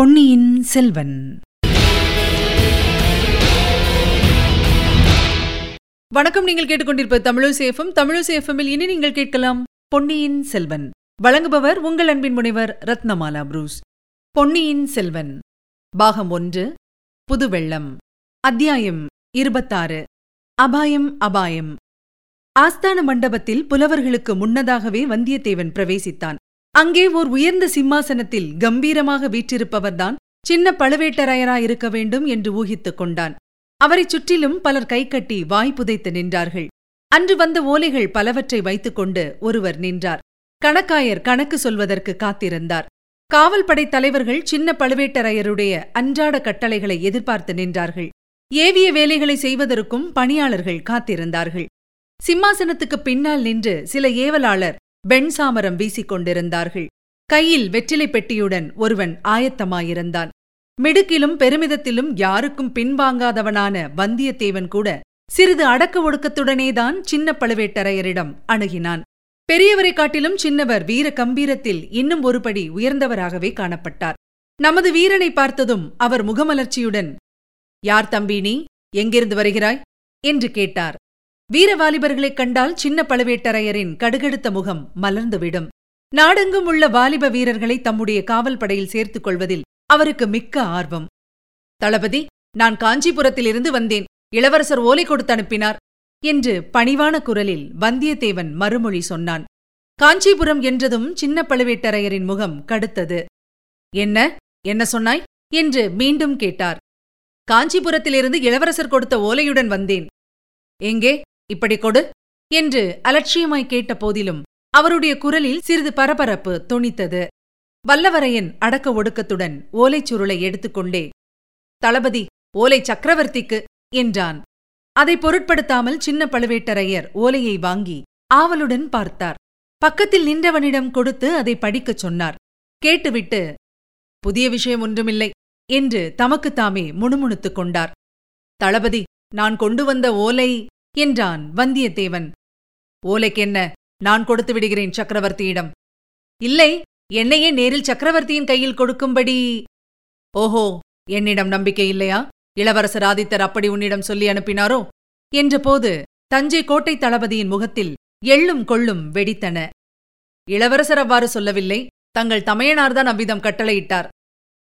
பொன்னியின் செல்வன். வணக்கம் நீங்கள் கேட்டுக்கொண்டிருப்ப தமிழசேஃபம் தமிழசேஃபமில் இனி நீங்கள் கேட்கலாம் பொன்னியின் செல்வன். வழங்குபவர் உங்கள் அன்பின் முனைவர் ரத்னமாலா புரூஸ். பொன்னியின் செல்வன். பாகம் ஒன்று புதுவெள்ளம். அத்தியாயம் இருபத்தாறு அபாயம் அபாயம். ஆஸ்தான மண்டபத்தில் புலவர்களுக்கு முன்னதாகவே வந்தியத்தேவன் பிரவேசித்தான். அங்கே ஓர் உயர்ந்த சிம்மாசனத்தில் கம்பீரமாக வீற்றிருப்பவர்தான் சின்ன பழுவேட்டரையராயிருக்க வேண்டும் என்று ஊகித்துக் கொண்டான். அவரைச் சுற்றிலும் பலர் கைகட்டி வாய் புதைத்து நின்றார்கள். அன்று வந்த ஓலைகள் பலவற்றை வைத்துக்கொண்டு ஒருவர் நின்றார். கணக்காயர் கணக்கு சொல்வதற்கு காத்திருந்தார். காவல்படை தலைவர்கள் சின்ன பழுவேட்டரையருடைய அன்றாட கட்டளைகளை எதிர்பார்த்து நின்றார்கள். ஏவிய வேலைகளை செய்வதற்கும் பணியாளர்கள் காத்திருந்தார்கள். சிம்மாசனத்துக்குப் பின்னால் நின்று சில ஏவலாளர் வெண்சாமரம் வீசிக் கொண்டிருந்தார்கள் கையில் வெற்றிலை பெட்டியுடன் ஒருவன் ஆயத்தமாயிருந்தான். மிடுக்கிலும் பெருமிதத்திலும் யாருக்கும் பின்வாங்காதவனான வந்தியத்தேவன் கூட சிறிது அடக்க ஒடுக்கத்துடனேதான் சின்ன பழுவேட்டரையரிடம் அணுகினான். பெரியவரைக் காட்டிலும் சின்னவர் வீர கம்பீரத்தில் இன்னும் ஒருபடி உயர்ந்தவராகவே காணப்பட்டார். நமது வீரனை பார்த்ததும் அவர் முகமலர்ச்சியுடன் யார் தம்பி நீ? எங்கிருந்து வருகிறாய்? என்று கேட்டார். வீரவாலிபர்களைக் கண்டால் சின்ன பழுவேட்டரையரின் கடுகெடுத்த முகம் மலர்ந்துவிடும். நாடெங்கும் உள்ள வாலிப வீரர்களை தம்முடைய காவல் படையில் சேர்த்துக் கொள்வதில் அவருக்கு மிக்க ஆர்வம். தளபதி நான் காஞ்சிபுரத்திலிருந்து வந்தேன். இளவரசர் ஓலை கொடுத்து அனுப்பினார் என்று பணிவான குரலில் வந்தியத்தேவன் மறுமொழி சொன்னான். காஞ்சிபுரம் என்றதும் சின்ன பழுவேட்டரையரின் முகம் கடுத்தது. என்ன? என்ன சொன்னாய்? என்று மீண்டும் கேட்டார். காஞ்சிபுரத்திலிருந்து இளவரசர் கொடுத்த ஓலையுடன் வந்தேன். எங்கே? இப்படி கொடு என்று அலட்சியமாய் கேட்ட போதிலும் அவருடைய குரலில் சிறிது பரபரப்பு தொனித்தது. வல்லவரையன் அடக்க ஒடுக்கத்துடன் ஓலைச் சுருளை எடுத்துக்கொண்டே தளபதி ஓலை சக்கரவர்த்திக்கு என்றான். அதை பொருட்படுத்தாமல் சின்ன பழுவேட்டரையர் ஓலையை வாங்கி ஆவலுடன் பார்த்தார். பக்கத்தில் நின்றவனிடம் கொடுத்து அதை படிக்கச் சொன்னார். கேட்டுவிட்டு புதிய விஷயம் ஒன்றுமில்லை என்று தமக்குத்தாமே முணுமுணுத்துக் கொண்டார். தளபதி நான் கொண்டு வந்த ஓலை என்றான் வந்தியத்தேவன். ஓலைக்கென்ன? நான் கொடுத்து விடுகிறேன் சக்கரவர்த்தியிடம். இல்லை என்னையே நேரில் சக்கரவர்த்தியின் கையில் கொடுக்கும்படி. ஓஹோ என்னிடம் நம்பிக்கை இல்லையா? இளவரசர் ஆதித்தர் அப்படி உன்னிடம் சொல்லி அனுப்பினாரோ? என்றபோது தஞ்சை கோட்டை தளபதியின் முகத்தில் எள்ளும் கொள்ளும் வெடித்தன. இளவரசர் அவ்வாறு சொல்லவில்லை. தங்கள் தமையனார்தான் அவ்விதம் கட்டளையிட்டார்.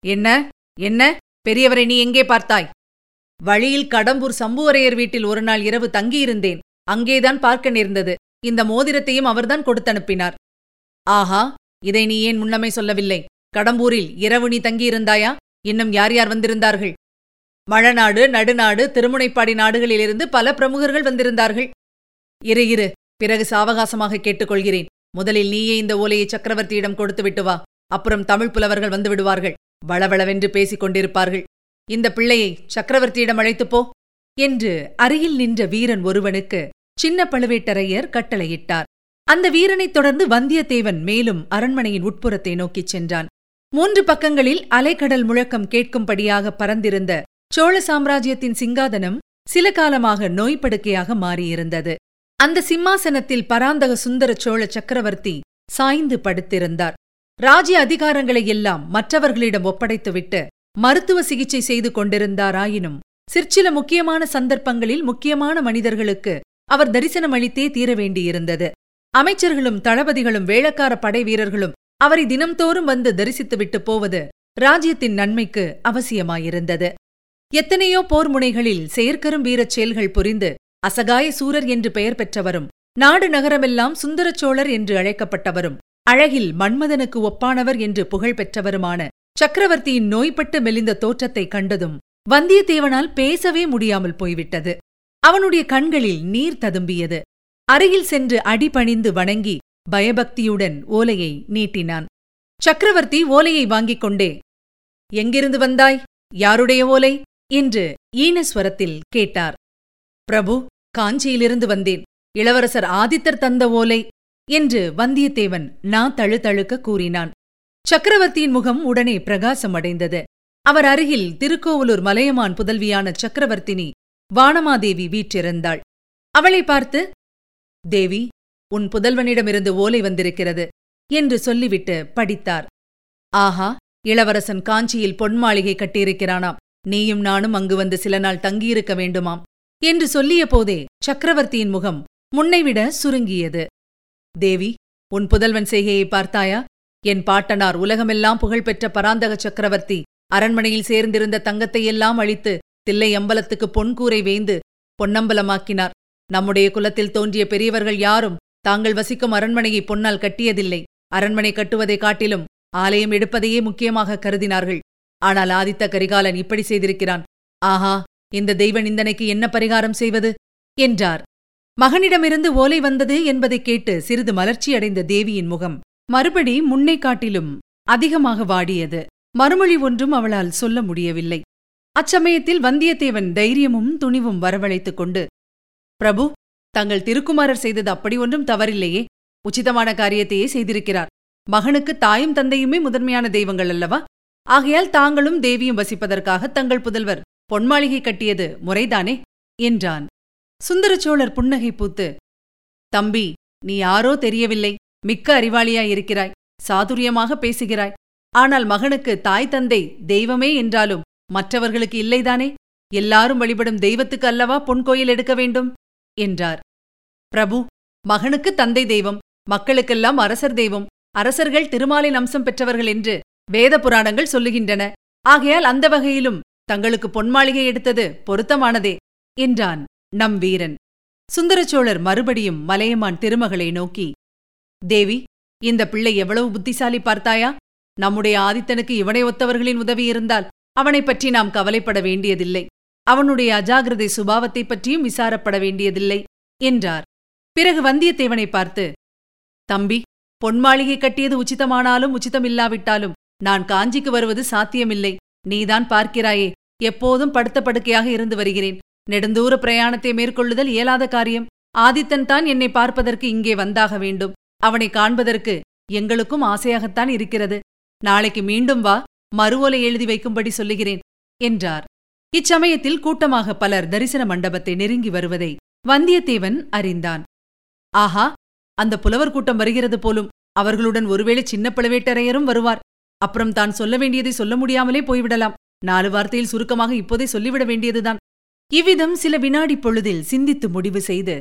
என்ன? என்ன? பெரியவரை நீ எங்கே பார்த்தாய்? வழியில் கடம்பூர் சம்புவரையர் வீட்டில் ஒரு நாள் இரவு தங்கியிருந்தேன். அங்கேதான் பார்க்க நேர்ந்தது. இந்த மோதிரத்தையும் அவர்தான் கொடுத்தனுப்பினார். ஆஹா இதை நீ ஏன் முன்னமே சொல்லவில்லை? கடம்பூரில் இரவு நீ தங்கியிருந்தாயா? இன்னும் யார் யார் வந்திருந்தார்கள்? மழநாடு நடுநாடு திருமுனைப்பாடி நாடுகளிலிருந்து பல பிரமுகர்கள் வந்திருந்தார்கள். இரு இரு பிறகு சாவகாசமாக கேட்டுக்கொள்கிறேன். முதலில் நீயே இந்த ஓலையை சக்கரவர்த்தியிடம் கொடுத்து விட்டு வா. அப்புறம் தமிழ் புலவர்கள் வந்து விடுவார்கள். வளவளவென்று பேசிக் கொண்டிருப்பார்கள். இந்த பிள்ளையை சக்கரவர்த்தியிடம் அழைத்துப் போ என்று அருகில் நின்ற வீரன் ஒருவனுக்கு சின்ன பழுவேட்டரையர் கட்டளையிட்டார். அந்த வீரனைத் தொடர்ந்து வந்தியத்தேவன் மேலும் அரண்மனையின் உட்புறத்தை நோக்கிச் சென்றான். மூன்று பக்கங்களில் அலைக்கடல் முழக்கம் கேட்கும்படியாக பறந்திருந்த சோழ சாம்ராஜ்யத்தின் சிங்காதனம் சில காலமாக நோய்ப்படுக்கையாக மாறியிருந்தது. அந்த சிம்மாசனத்தில் பராந்தக சுந்தர சோழ சக்கரவர்த்தி சாய்ந்து படுத்திருந்தார். ராஜ்ய அதிகாரங்களை எல்லாம் மற்றவர்களிடம் ஒப்படைத்துவிட்டு மருத்துவ சிகிச்சை செய்து கொண்டிருந்தாராயினும் சிற்சில முக்கியமான சந்தர்ப்பங்களில் முக்கியமான மனிதர்களுக்கு அவர் தரிசனம் அளித்தே தீர வேண்டியிருந்தது. அமைச்சர்களும் தளபதிகளும் வேளக்கார படை வீரர்களும் அவரை தினம்தோறும் வந்து தரிசித்துவிட்டு போவது ராஜ்யத்தின் நன்மைக்கு அவசியமாயிருந்தது. எத்தனையோ போர் முனைகளில் செயற்கரும் வீரச் செயல்கள் புரிந்து அசகாய சூரர் என்று பெயர் பெற்றவரும் நாடு நகரமெல்லாம் சுந்தரச் சோழர் என்று அழைக்கப்பட்டவரும் அழகில் மன்மதனுக்கு ஒப்பானவர் என்று புகழ் பெற்றவருமான சக்கரவர்த்தியின் நோய்பட்டு மெலிந்த தோற்றத்தைக் கண்டதும் வந்தியத்தேவனால் பேசவே முடியாமல் போய்விட்டது. அவனுடைய கண்களில் நீர் ததும்பியது. அருகில் சென்று அடிபணிந்து வணங்கி பயபக்தியுடன் ஓலையை நீட்டினான். சக்கரவர்த்தி ஓலையை வாங்கிக் கொண்டே எங்கிருந்து வந்தாய்? யாருடைய ஓலை? என்று ஈனஸ்வரத்தில் கேட்டார். பிரபு காஞ்சியிலிருந்து வந்தேன். இளவரசர் ஆதித்தர் தந்த ஓலை என்று வந்தியத்தேவன் நா தழுதழுக்க கூறினான். சக்கரவர்த்தியின் முகம் உடனே பிரகாசம் அடைந்தது அவர் அருகில் திருக்கோவலூர் மலையமான் புதல்வியான சக்கரவர்த்தினி வானமாதேவி வீற்றிருந்தாள். அவளை பார்த்து தேவி உன் புதல்வனிடமிருந்து ஓலை வந்திருக்கிறது என்று சொல்லிவிட்டு படித்தார். ஆஹா இளவரசன் காஞ்சியில் பொன் மாளிகை கட்டியிருக்கிறானாம். நீயும் நானும் அங்கு வந்து சில நாள் தங்கியிருக்க வேண்டுமாம் என்று சொல்லிய போதே சக்கரவர்த்தியின் முகம் முன்னைவிட சுருங்கியது. தேவி உன் புதல்வன் செய்கையை பார்த்தாயா? என் பாட்டனார் உலகமெல்லாம் புகழ்பெற்ற பராந்தக சக்கரவர்த்தி. அரண்மனையில் சேர்ந்திருந்த தங்கத்தையெல்லாம் அழித்து தில்லை அம்பலத்துக்கு பொன்கூரை வேய்ந்து பொன்னம்பலமாக்கினார். நம்முடைய குலத்தில் தோன்றிய பெரியவர்கள் யாரும் தாங்கள் வசிக்கும் அரண்மனையை பொன்னால் கட்டியதில்லை. அரண்மனை கட்டுவதைக் காட்டிலும் ஆலயம் எடுப்பதையே முக்கியமாக கருதினார்கள். ஆனால் ஆதித்த கரிகாலன் இப்படி செய்திருக்கிறான். ஆஹா இந்த தெய்வ நிந்தனைக்கு என்ன பரிகாரம் செய்வது? என்றார். மகனிடமிருந்து ஓலை வந்தது என்பதைக் கேட்டு சிறிது மலர்ச்சியடைந்த தேவியின் முகம். மறுபடி முன்னை காட்டிலும் அதிகமாக வாடியது. மறுமொழி ஒன்றும் அவளால் சொல்ல முடியவில்லை. அச்சமயத்தில் வந்தியத்தேவன் தைரியமும் துணிவும் வரவழைத்துக் கொண்டு பிரபு தங்கள் திருக்குமாரர் செய்தது அப்படி ஒன்றும் தவறில்லையே. உச்சிதமான காரியத்தையே செய்திருக்கிறார். மகனுக்கு தாயும் தந்தையுமே முதன்மையான தெய்வங்கள் அல்லவா? ஆகையால் தாங்களும் தேவியும் வசிப்பதற்காக தங்கள் புதல்வர் பொன்மாளிகை கட்டியது முறைதானே? என்றான். சுந்தரச்சோழர் புன்னகை பூத்து தம்பி நீ யாரோ தெரியவில்லை. மிக்க அறிவாளியாயிருக்கிறாய் சாதுரியமாக பேசுகிறாய். ஆனால் மகனுக்கு தாய் தந்தை தெய்வமே என்றாலும் மற்றவர்களுக்கு இல்லைதானே? எல்லாரும் வழிபடும் தெய்வத்துக்கு அல்லவா பொன் கோயில் எடுக்க வேண்டும்? என்றார். பிரபு மகனுக்கு தந்தை தெய்வம் மக்களுக்கெல்லாம் அரசர் தெய்வம் அரசர்கள் திருமாலின் அம்சம் பெற்றவர்கள் என்று வேத புராணங்கள் சொல்லுகின்றன. ஆகையால் அந்த வகையிலும் தங்களுக்கு பொன்மாளிகை எடுத்தது பொருத்தமானதே என்றான் நம் வீரன். சுந்தரச்சோழர் மறுபடியும் மலையமான் திருமகளை நோக்கி தேவி இந்த பிள்ளை எவ்வளவு புத்திசாலி பார்த்தாயா? நம்முடைய ஆதித்தனுக்கு இவனை ஒத்தவர்களின் உதவி இருந்தால் அவனைப் பற்றி நாம் கவலைப்பட வேண்டியதில்லை. அவனுடைய அஜாகிரதை சுபாவத்தைப் பற்றியும் விசாரப்பட வேண்டியதில்லை என்றார். பிறகு வந்தியத்தேவனை பார்த்து தம்பி பொன்மாளிகை கட்டியது உச்சிதமானாலும் உச்சிதமில்லாவிட்டாலும் நான் காஞ்சிக்கு வருவது சாத்தியமில்லை. நீதான் பார்க்கிறாயே எப்போதும் படுத்த படுக்கையாக இருந்து வருகிறேன். நெடுந்தூர பிரயாணத்தை மேற்கொள்ளுதல் இயலாத காரியம். ஆதித்தன் தான் என்னை பார்ப்பதற்கு இங்கே வந்தாக வேண்டும். அவனை காண்பதற்கு எங்களுக்கும் ஆசையாகத்தான் இருக்கிறது. நாளைக்கு மீண்டும் வா மறுவோலை எழுதி வைக்கும்படி சொல்லுகிறேன் என்றார். இச்சமயத்தில் கூட்டமாக பலர் தரிசன மண்டபத்தை நெருங்கி வருவதை வந்தியத்தேவன் அறிந்தான். ஆஹா அந்த புலவர் கூட்டம் வருகிறது போலும் அவர்களுடன் ஒருவேளை சின்ன பழுவேட்டரையரும் வருவார். அப்புறம் தான் சொல்ல வேண்டியதை சொல்ல முடியாமலே போய்விடலாம். நாலு வார்த்தையில் சுருக்கமாக இப்போதே சொல்லிவிட வேண்டியதுதான். இவ்விதம் சில வினாடி பொழுதில் சிந்தித்து முடிவு செய்து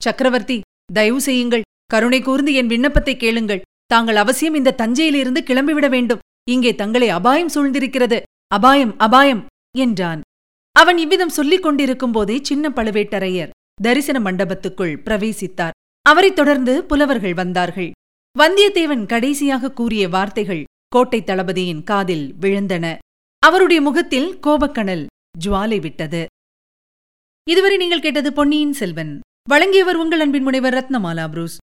சக்கரவர்த்தி தயவு செய்யுங்கள். கருணை கூர்ந்து என் விண்ணப்பத்தை கேளுங்கள். தாங்கள் அவசியம் இந்த தஞ்சையிலிருந்து கிளம்பிவிட வேண்டும். இங்கே தங்களை அபாயம் சூழ்ந்திருக்கிறது. அபாயம் அபாயம்! என்றான். அவன் இவ்விதம் சொல்லிக் கொண்டிருக்கும் போதே சின்ன பழுவேட்டரையர் தரிசன மண்டபத்துக்குள் பிரவேசித்தார். அவரைத் தொடர்ந்து புலவர்கள் வந்தார்கள். வந்தியத்தேவன் கடைசியாக கூறிய வார்த்தைகள் கோட்டை தளபதியின் காதில் விழுந்தன. அவருடைய முகத்தில் கோபக்கணல் ஜுவாலை விட்டது. இதுவரை நீங்கள் கேட்டது பொன்னியின் செல்வன். வழங்கியவர் உங்கள் அன்பின் முனைவர் ரத்னமாலா புரூஸ்.